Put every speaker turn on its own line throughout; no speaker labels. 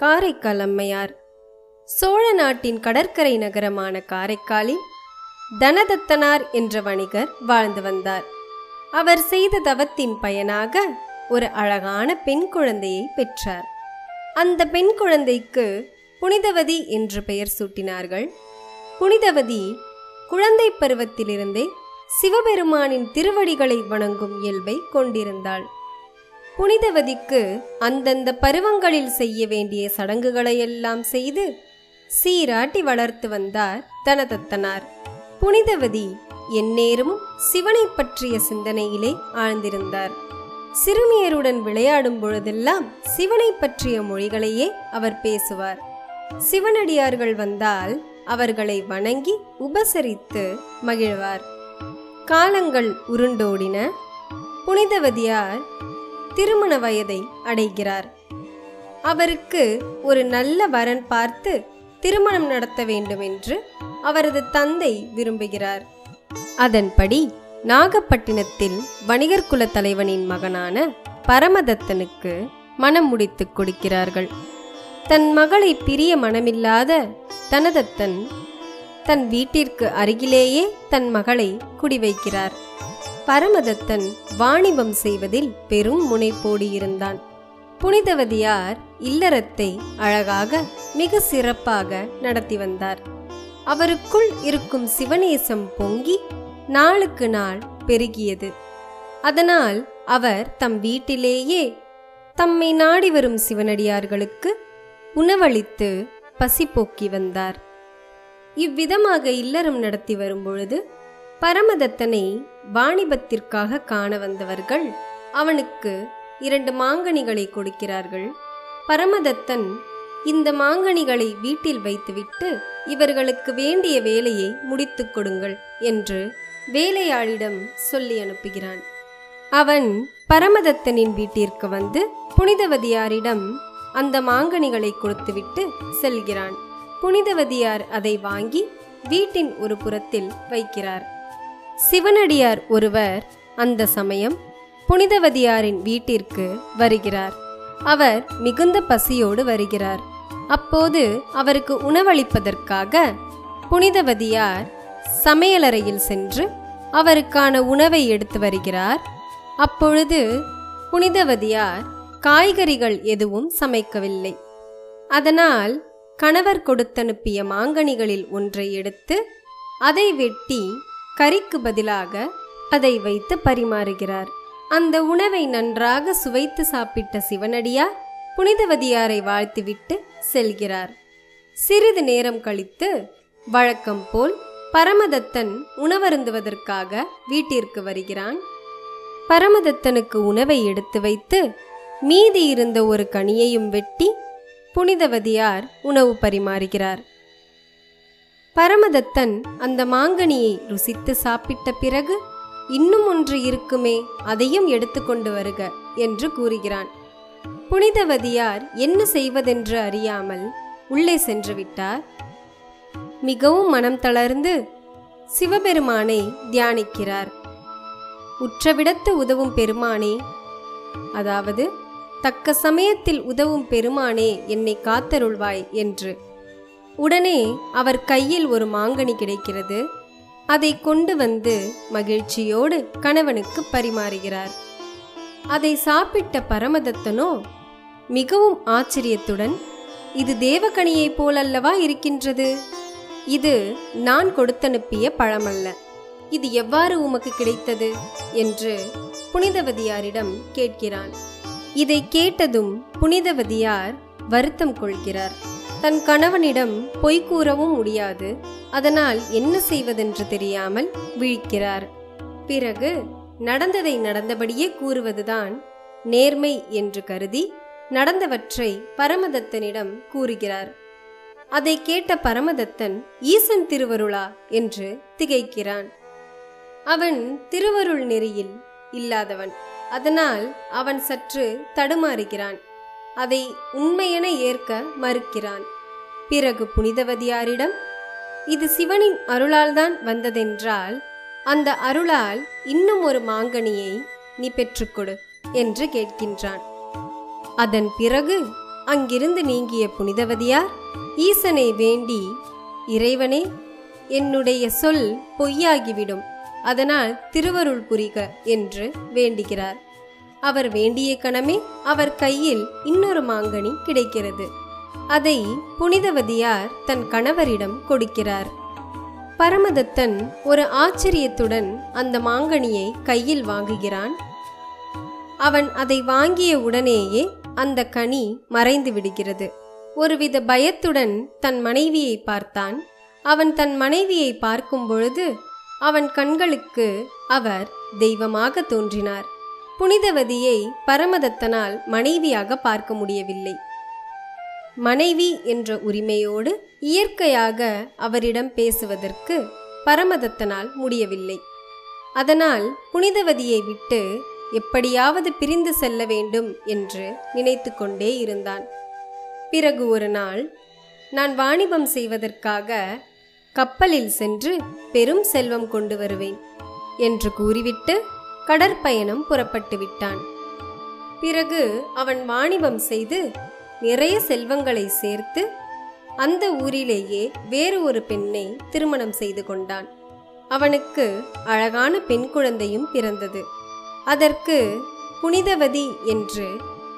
காரைக்கால் அம்மையார் சோழ நாட்டின் கடற்கரை நகரமான காரைக்காலில் தனதத்தனார் என்ற வணிகர் வாழ்ந்து வந்தார். அவர் செய்த தவத்தின் பயனாக ஒரு அழகான பெண் குழந்தையை பெற்றார். அந்த பெண் குழந்தைக்கு புனிதவதி என்று பெயர் சூட்டினார்கள். புனிதவதி குழந்தை பருவத்திலிருந்தே சிவபெருமானின் திருவடிகளை வணங்கும் இயல்பை கொண்டிருந்தாள். புனிதவதிக்கு அந்தந்த பருவங்களில் செய்ய வேண்டிய சடங்குகளையெல்லாம் செய்து சீராட்டி வளர்த்து வந்தார் தனதத்தனார். புனிதவதி எந்நேரமும் சிவனை பற்றிய சிந்தனையிலே ஆழ்ந்திருந்தார். சிறுமியருடன் விளையாடும் பொழுதெல்லாம் சிவனை பற்றிய மொழிகளையே அவர் பேசுவார். சிவனடியார்கள் வந்தால் அவர்களை வணங்கி உபசரித்து மகிழ்வார். காலங்கள் உருண்டோடின. புனிதவதியார் திருமண வயதை அடைகிறார். அவருக்கு ஒரு நல்ல வரன் பார்த்து திருமணம் நடத்த வேண்டும் என்று அவரது தந்தை விரும்புகிறார். அதன்படி நாகப்பட்டினத்தில் வணிகர் குல தலைவனின் மகனான பரமதத்தனுக்கு மனம் முடித்துக் கொடுக்கிறார்கள். தன் மகளை பிரிய மனமில்லாத தனதத்தன் தன் வீட்டிற்கு அருகிலேயே தன் மகளை குடிவைக்கிறார். பரமதத்தன் வாணிபம் செய்வதில் பெரும் முனைப்போடு இருந்தான். புனிதவதியார் இல்லறத்தை அழகாக மிக சிறப்பாக நடத்தி வந்தார். அவருக்குள் இருக்கும் சிவநேசம் பொங்கி நாளுக்கு நாள் பெருகியது. அதனால் அவர் தம் வீட்டிலேயே தம்மை நாடி வரும் சிவனடியார்களுக்கு உணவளித்து பசி போக்கி வந்தார். இவ்விதமாக இல்லறம் நடத்தி வரும்பொழுது பரமதத்தனை வாணிபத்திற்காக காண வந்தவர்கள் அவனுக்கு இரண்டு மாங்கனிகளை கொடுக்கிறார்கள். பரமதத்தன் இந்த மாங்கனிகளை வீட்டில் வைத்துவிட்டு இவர்களுக்கு வேண்டிய வேலையை முடித்து கொடுங்கள் என்று வேலையாளிடம் சொல்லி அனுப்புகிறான். அவன் பரமதத்தனின் வீட்டிற்கு வந்து புனிதவதியாரிடம் அந்த மாங்கனிகளை கொடுத்துவிட்டு செல்கிறான். புனிதவதியார் அதை வாங்கி வீட்டின் ஒரு புறத்தில் வைக்கிறார். சிவனடியார் ஒருவர் அந்த சமயம் புனிதவதியாரின் வீட்டிற்கு வருகிறார். அவர் மிகுந்த பசியோடு வருகிறார். அப்போது அவருக்கு உணவளிப்பதற்காக புனிதவதியார் சமையலறையில் சென்று அவருக்கான உணவை எடுத்து வருகிறார். அப்பொழுது புனிதவதியார் காய்கறிகள் எதுவும் சமைக்கவில்லை. அதனால் கணவர் கொடுத்தனுப்பிய மாங்கனிகளில் ஒன்றை எடுத்து அதை வெட்டி கறிக்கு பதிலாக அதை வைத்து பரிமாறுகிறார். அந்த உணவை நன்றாக சுவைத்து சாப்பிட்ட சிவனடியார் புனிதவதியாரை வாழ்த்துவிட்டு செல்கிறார். சிறிது நேரம் கழித்து வழக்கம் போல் பரமதத்தன் உணவருந்துவதற்காக வீட்டிற்கு வருகிறான். பரமதத்தனுக்கு உணவை எடுத்து வைத்து மீதி இருந்த ஒரு கனியையும் வெட்டி புனிதவதியார் உணவு பரிமாறுகிறார். பரமதத்தன் அந்த மாங்கனியை ருசித்து சாப்பிட்ட பிறகு இன்னும் ஒன்று இருக்குமே அதையும் எடுத்துக்கொண்டு வருக என்று கூறுகிறான். புனிதவதியார் என்ன செய்வதென்று அறியாமல் உள்ளே சென்று விட்டார். மிகவும் மனம் தளர்ந்து சிவபெருமானை தியானிக்கிறார். உற்றவிடத்து உதவும் பெருமானே அதாவது தக்க சமயத்தில் உதவும் பெருமானே என்னை காத்தருள்வாய் என்று உடனே அவர் கையில் ஒரு மாங்கனி கிடைக்கிறது. அதை கொண்டு வந்து மகிழ்ச்சியோடு கணவனுக்கு பரிமாறுகிறார். அதை சாப்பிட்ட பரமதத்தனோ மிகவும் ஆச்சரியத்துடன் இது தேவகனியைப் போலல்லவா இருக்கின்றது? இது நான் கொடுத்தனுப்பிய பழமல்ல. இது எவ்வாறு உமக்கு கிடைத்தது? என்று புனிதவதியாரிடம் கேட்கிறான். இதை கேட்டதும் புனிதவதியார் வருத்தம் கொள்கிறார். தன் கணவனிடம் பொய் கூறவும் முடியாது. அதனால் என்ன செய்வதென்று தெரியாமல் விழிக்கிறார். பிறகு நடந்ததை நடந்தபடியே கூறுவதுதான் நேர்மை என்று கருதி நடந்தவற்றை பரமதத்தனிடம் கூறுகிறார். அதை கேட்ட பரமதத்தன் ஈசன் திருவருளா? என்று திகைக்கிறான். அவன் திருவருள் நெறியில் இல்லாதவன். அதனால் அவன் சற்று தடுமாறுகிறான். அதை உண்மையென ஏற்க மறுக்கிறான். பிறகு புனிதவதியாரிடம் இது சிவனின் அருளால்தான் வந்ததென்றால் அந்த அருளால் இன்னும் ஒரு மாங்கனியை நீ பெற்றுக்கொடு என்று கேட்கின்றான். அதன் பிறகு அங்கிருந்து நீங்கிய புனிதவதியார் ஈசனை வேண்டி இறைவனே என்னுடைய சொல் பொய்யாகிவிடும் அதனால் திருவருள் புரிக என்று வேண்டுகிறார். அவர் வேண்டிய கணமே அவர் கையில் இன்னொரு மாங்கனி கிடைக்கிறது. அதை புனிதவதியார் தன் கணவரிடம் கொடுக்கிறார். பரமதத்தன் ஒரு ஆச்சரியத்துடன் அந்த மாங்கனியை கையில் வாங்குகிறான். அவன் அதை வாங்கிய உடனேயே அந்த கனி மறைந்து விடுகிறது. ஒருவித பயத்துடன் தன் மனைவியை பார்த்தான். அவன் தன் மனைவியை பார்க்கும் பொழுது அவன் கண்களுக்கு அவர் தெய்வமாக தோன்றினார். புனிதவதியை பரமதத்தனால் மனைவியாக பார்க்க முடியவில்லை. மனைவி என்ற உரிமையோடு இயற்கையாக அவரிடம் பேசுவதற்கு பரமதத்தனால் முடியவில்லை. அதனால் புனிதவதியை விட்டு எப்படியாவது பிரிந்து செல்ல வேண்டும் என்று நினைத்து கொண்டே இருந்தான். பிறகு ஒரு நாள் நான் வாணிபம் செய்வதற்காக கப்பலில் சென்று பெரும் செல்வம் கொண்டு வருவேன் என்று கூறிவிட்டு கடற்பயணம் புறப்பட்டு விட்டான் பிறகு அவன் வாணிபம் செய்து நிறைய செல்வங்களை சேர்த்து அந்த ஊரிலேயே வேறு ஒரு பெண்ணை திருமணம் செய்து கொண்டான். அவனுக்கு அழகான பெண் குழந்தையும் பிறந்தது. அதற்கு புனிதவதி என்று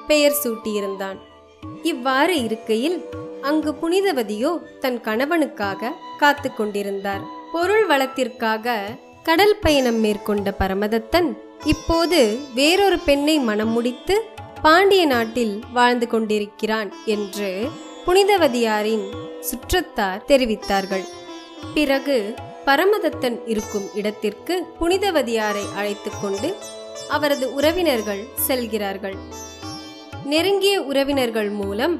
பெயர் சூட்டியிருந்தான். இவ்வாறு இருக்கையில் அங்கு புனிதவதியோ தன் கணவனுக்காக காத்து கொண்டிருந்தார் பொருள் வளத்திற்காக கடல் பயணம் மேற்கொண்ட பரமதத்தன் இப்போது வேறொரு பெண்ணை மனம் முடித்து பாண்டிய நாட்டில் வாழ்ந்து கொண்டிருக்கிறான் என்று புனிதவதியாரின் சுற்றத்தார் தெரிவித்தார்கள். பிறகு பரமதத்தன் இருக்கும் இடத்திற்கு புனிதவதியாரை அழைத்து கொண்டு அவரது உறவினர்கள் செல்கிறார்கள். நெருங்கிய உறவினர்கள் மூலம்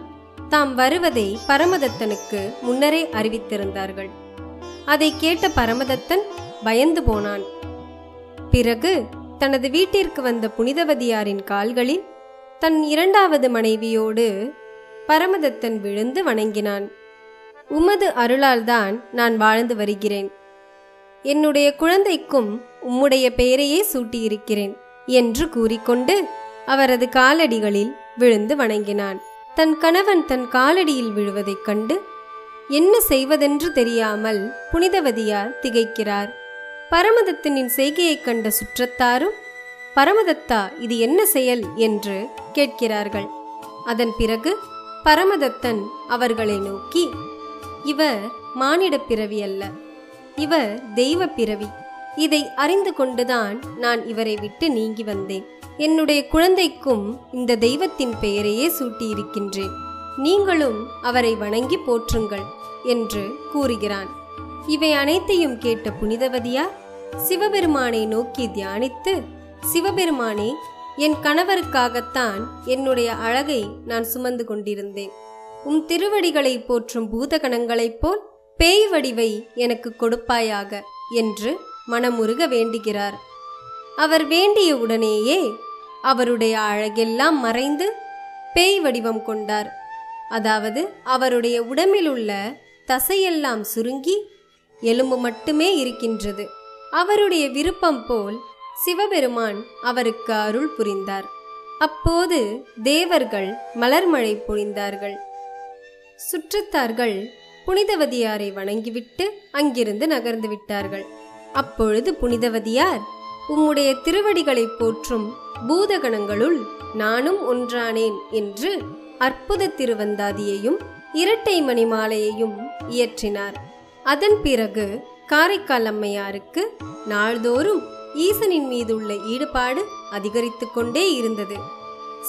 தாம் வருவதை பரமதத்தனுக்கு முன்னரே அறிவித்திருந்தார்கள். அதை கேட்ட பரமதத்தன் பயந்து போனான். பிறகு தனது வீட்டிற்கு வந்த புனிதவதியாரின் கால்களில் தன் இரண்டாவது மனைவியோடு பரமதத்தன் விழுந்து வணங்கினான். உமது அருளால்தான் நான் வாழ்ந்து வருகிறேன். என்னுடைய குழந்தைக்கும் உம்முடைய பெயரையே சூட்டியிருக்கிறேன் என்று கூறிக்கொண்டு அவரது காலடிகளில் விழுந்து வணங்கினான். தன் கணவன் தன் காலடியில் விழுவதைக் கண்டு என்ன செய்வதென்று தெரியாமல் புனிதவதியார் திகைக்கிறார். பரமதத்தனின் செய்கையைக் கண்ட சுற்றத்தாரும் பரமதத்தா இது என்ன செயல்? என்று கேட்கிறார்கள். அதன் பிறகு பரமதத்தன் அவர்களை நோக்கி இவர் மானிடப் பிறவி அல்ல. இவர் தெய்வ பிறவி. இதை அறிந்து கொண்டுதான் நான் இவரை விட்டு நீங்கி வந்தேன். என்னுடைய குழந்தைக்கும் இந்த தெய்வத்தின் பெயரையே சூட்டியிருக்கின்றேன். நீங்களும் அவரை வணங்கி போற்றுங்கள் என்று கூறுகிறான். இவை அனைத்தையும் கேட்ட புனிதவதியார் சிவபெருமானை நோக்கி தியானித்து சிவபெருமானே என் கணவருக்காகத்தான் என்னுடைய அழகை நான் சுமந்து கொண்டிருந்தேன். உம் திருவடிகளை போற்றும் பூதகணங்களைப் போல் பேய் வடிவை எனக்கு கொடுப்பாயாக என்று மனமுருக வேண்டுகிறார். அவர் வேண்டிய உடனேயே அவருடைய அழகெல்லாம் மறைந்து பேய் வடிவம் கொண்டார். அதாவது அவருடைய உடம்பிலுள்ள தசையெல்லாம் சுருங்கி எலும்பு மட்டுமே இருக்கின்றது. அவருடைய விருப்பம் போல் சிவபெருமான் அவருக்கு அருள் புரிந்தார். அப்போது தேவர்கள் மலர்மழை பொழிந்தார்கள். சுற்றத்தார்கள் புனிதவதியாரை வணங்கிவிட்டு அங்கிருந்து நகர்ந்து விட்டார்கள். அப்பொழுது புனிதவதியார் உம்முடைய திருவடிகளை போற்றும் பூதகணங்களுள் நானும் ஒன்றானேன் என்று அற்புத திருவந்தாதியையும் இரட்டை மணி மாலையையும் இயற்றினார். அதன் பிறகு காரைக்கால் அம்மையாருக்கு நாள்தோறும் ஈசனின் மீதுள்ள ஈடுபாடு அதிகரித்து கொண்டே இருந்தது.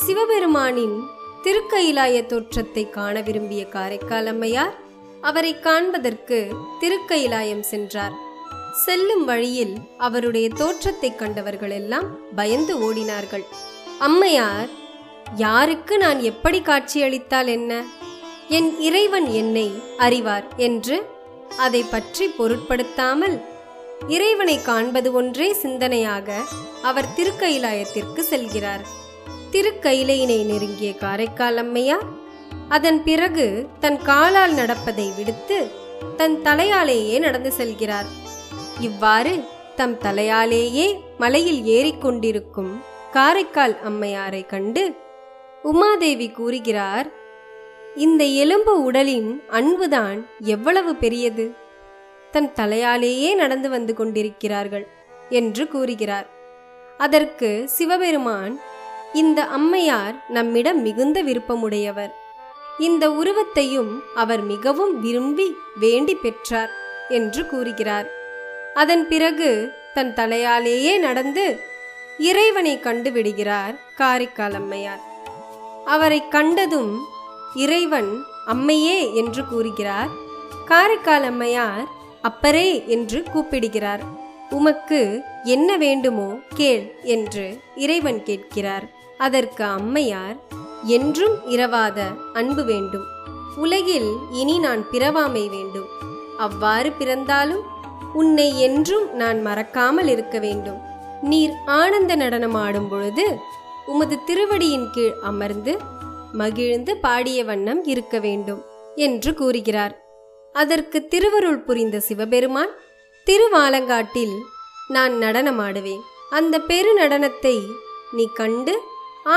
சிவபெருமானின் திருக்கயிலாய தோற்றத்தை காண விரும்பிய காரைக்கால் அம்மையார் அவரை காண்பதற்கு திருக்கயிலாயம் சென்றார். செல்லும் வழியில் அவருடைய தோற்றத்தை கண்டவர்கள் எல்லாம் பயந்து ஓடினார்கள். அம்மையார் யாருக்கு நான் எப்படி காட்சியளித்தால் என்ன? என் இறைவன் என்னை அறிவார் என்று அதை பற்றி பொருட்படுத்தாமல் இறைவனை காண்பது ஒன்றே சிந்தனையாக அவர் திருக்கயிலாயத்திற்கு செல்கிறார். திருக்கயிலையினை நெருங்கிய காரைக்கால் அம்மையார் அதன் பிறகு தன் காலால் நடப்பதை விடுத்து தன் தலையாலேயே நடந்து செல்கிறார். இவ்வாறு தம் தலையாலேயே மலையில் ஏறிக்கொண்டிருக்கும் காரைக்கால் அம்மையாரை கண்டு உமாதேவி கூறுகிறார் இந்த எலும்பு உடலின் அன்புதான் எவ்வளவு பெரியது? தன் தலையாலேயே நடந்து வந்து கொண்டிருக்கிறார்கள் என்று கூறுகிறார். அதற்கு சிவபெருமான் இந்த அம்மையார் நம்மிடம் மிகுந்த விருப்பமுடையவர். இந்த உருவத்தையும் அவர் மிகவும் விரும்பி வேண்டி பெற்றார் என்று கூறுகிறார். அதன் பிறகு தன் தலையாலேயே நடந்து இறைவனை கண்டுவிடுகிறார் காரைக்கால் அம்மையார். அவரை கண்டதும் இறைவன் அம்மையே என்று கூறுகிறார். காரைக்கால் அம்மையார் அப்பரே என்று கூப்பிடுகிறார். உமக்கு என்ன வேண்டுமோ கேள் என்று இறைவன் கேட்கிறார். அதற்கு அம்மையார் என்றும் இரவாத அன்பு வேண்டும். உலகில் இனி நான் பிறவாமை வேண்டும். அவ்வாறு பிறந்தாலும் உன்னை என்றும் நான் மறக்காமல் இருக்க வேண்டும். நீர் ஆனந்த நடனமாடும் பொழுது உமது திருவடியின் கீழ் அமர்ந்து மகிழ்ந்து பாடிய வண்ணம் இருக்க வேண்டும் என்று கூறுகிறார். அதற்கு திருவருள் புரிந்த சிவபெருமான் திருவாலங்காட்டில் நான் நடனமாடுவேன். அந்த பெரு நடனத்தை நீ கண்டு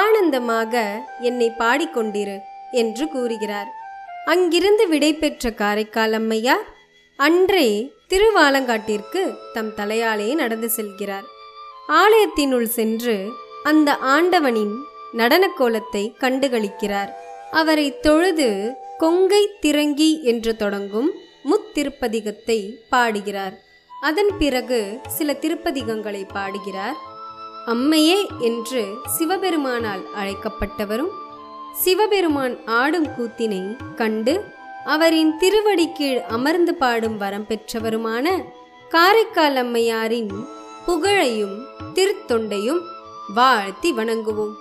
ஆனந்தமாக என்னை பாடிக்கொண்டிரு என்று கூறுகிறார். அங்கிருந்து விடை பெற்ற காரைக்கால் அம்மையார் அன்றே திருவாலங்காட்டிற்கு தம் தலையாலே நடந்து செல்கிறார். ஆலயத்தினுள் சென்று அந்த ஆண்டவனின் நடன கோலத்தை கண்டுகளிக்கிறார். அவரை தொழுது கொங்கை திரங்கி என்று தொடங்கும் முத்திருப்பதிகத்தை பாடுகிறார். அதன் பிறகு சில திருப்பதிகங்களை பாடுகிறார். அம்மையே என்று சிவபெருமானால் அழைக்கப்பட்டவரும் சிவபெருமான் ஆடும் கூத்தினை கண்டு அவரின் திருவடி கீழ் அமர்ந்து பாடும் வரம் பெற்றவருமான காரைக்கால் அம்மையாரின் புகழையும் திருத்தொண்டையும் வாழ்த்தி வணங்குவோம்.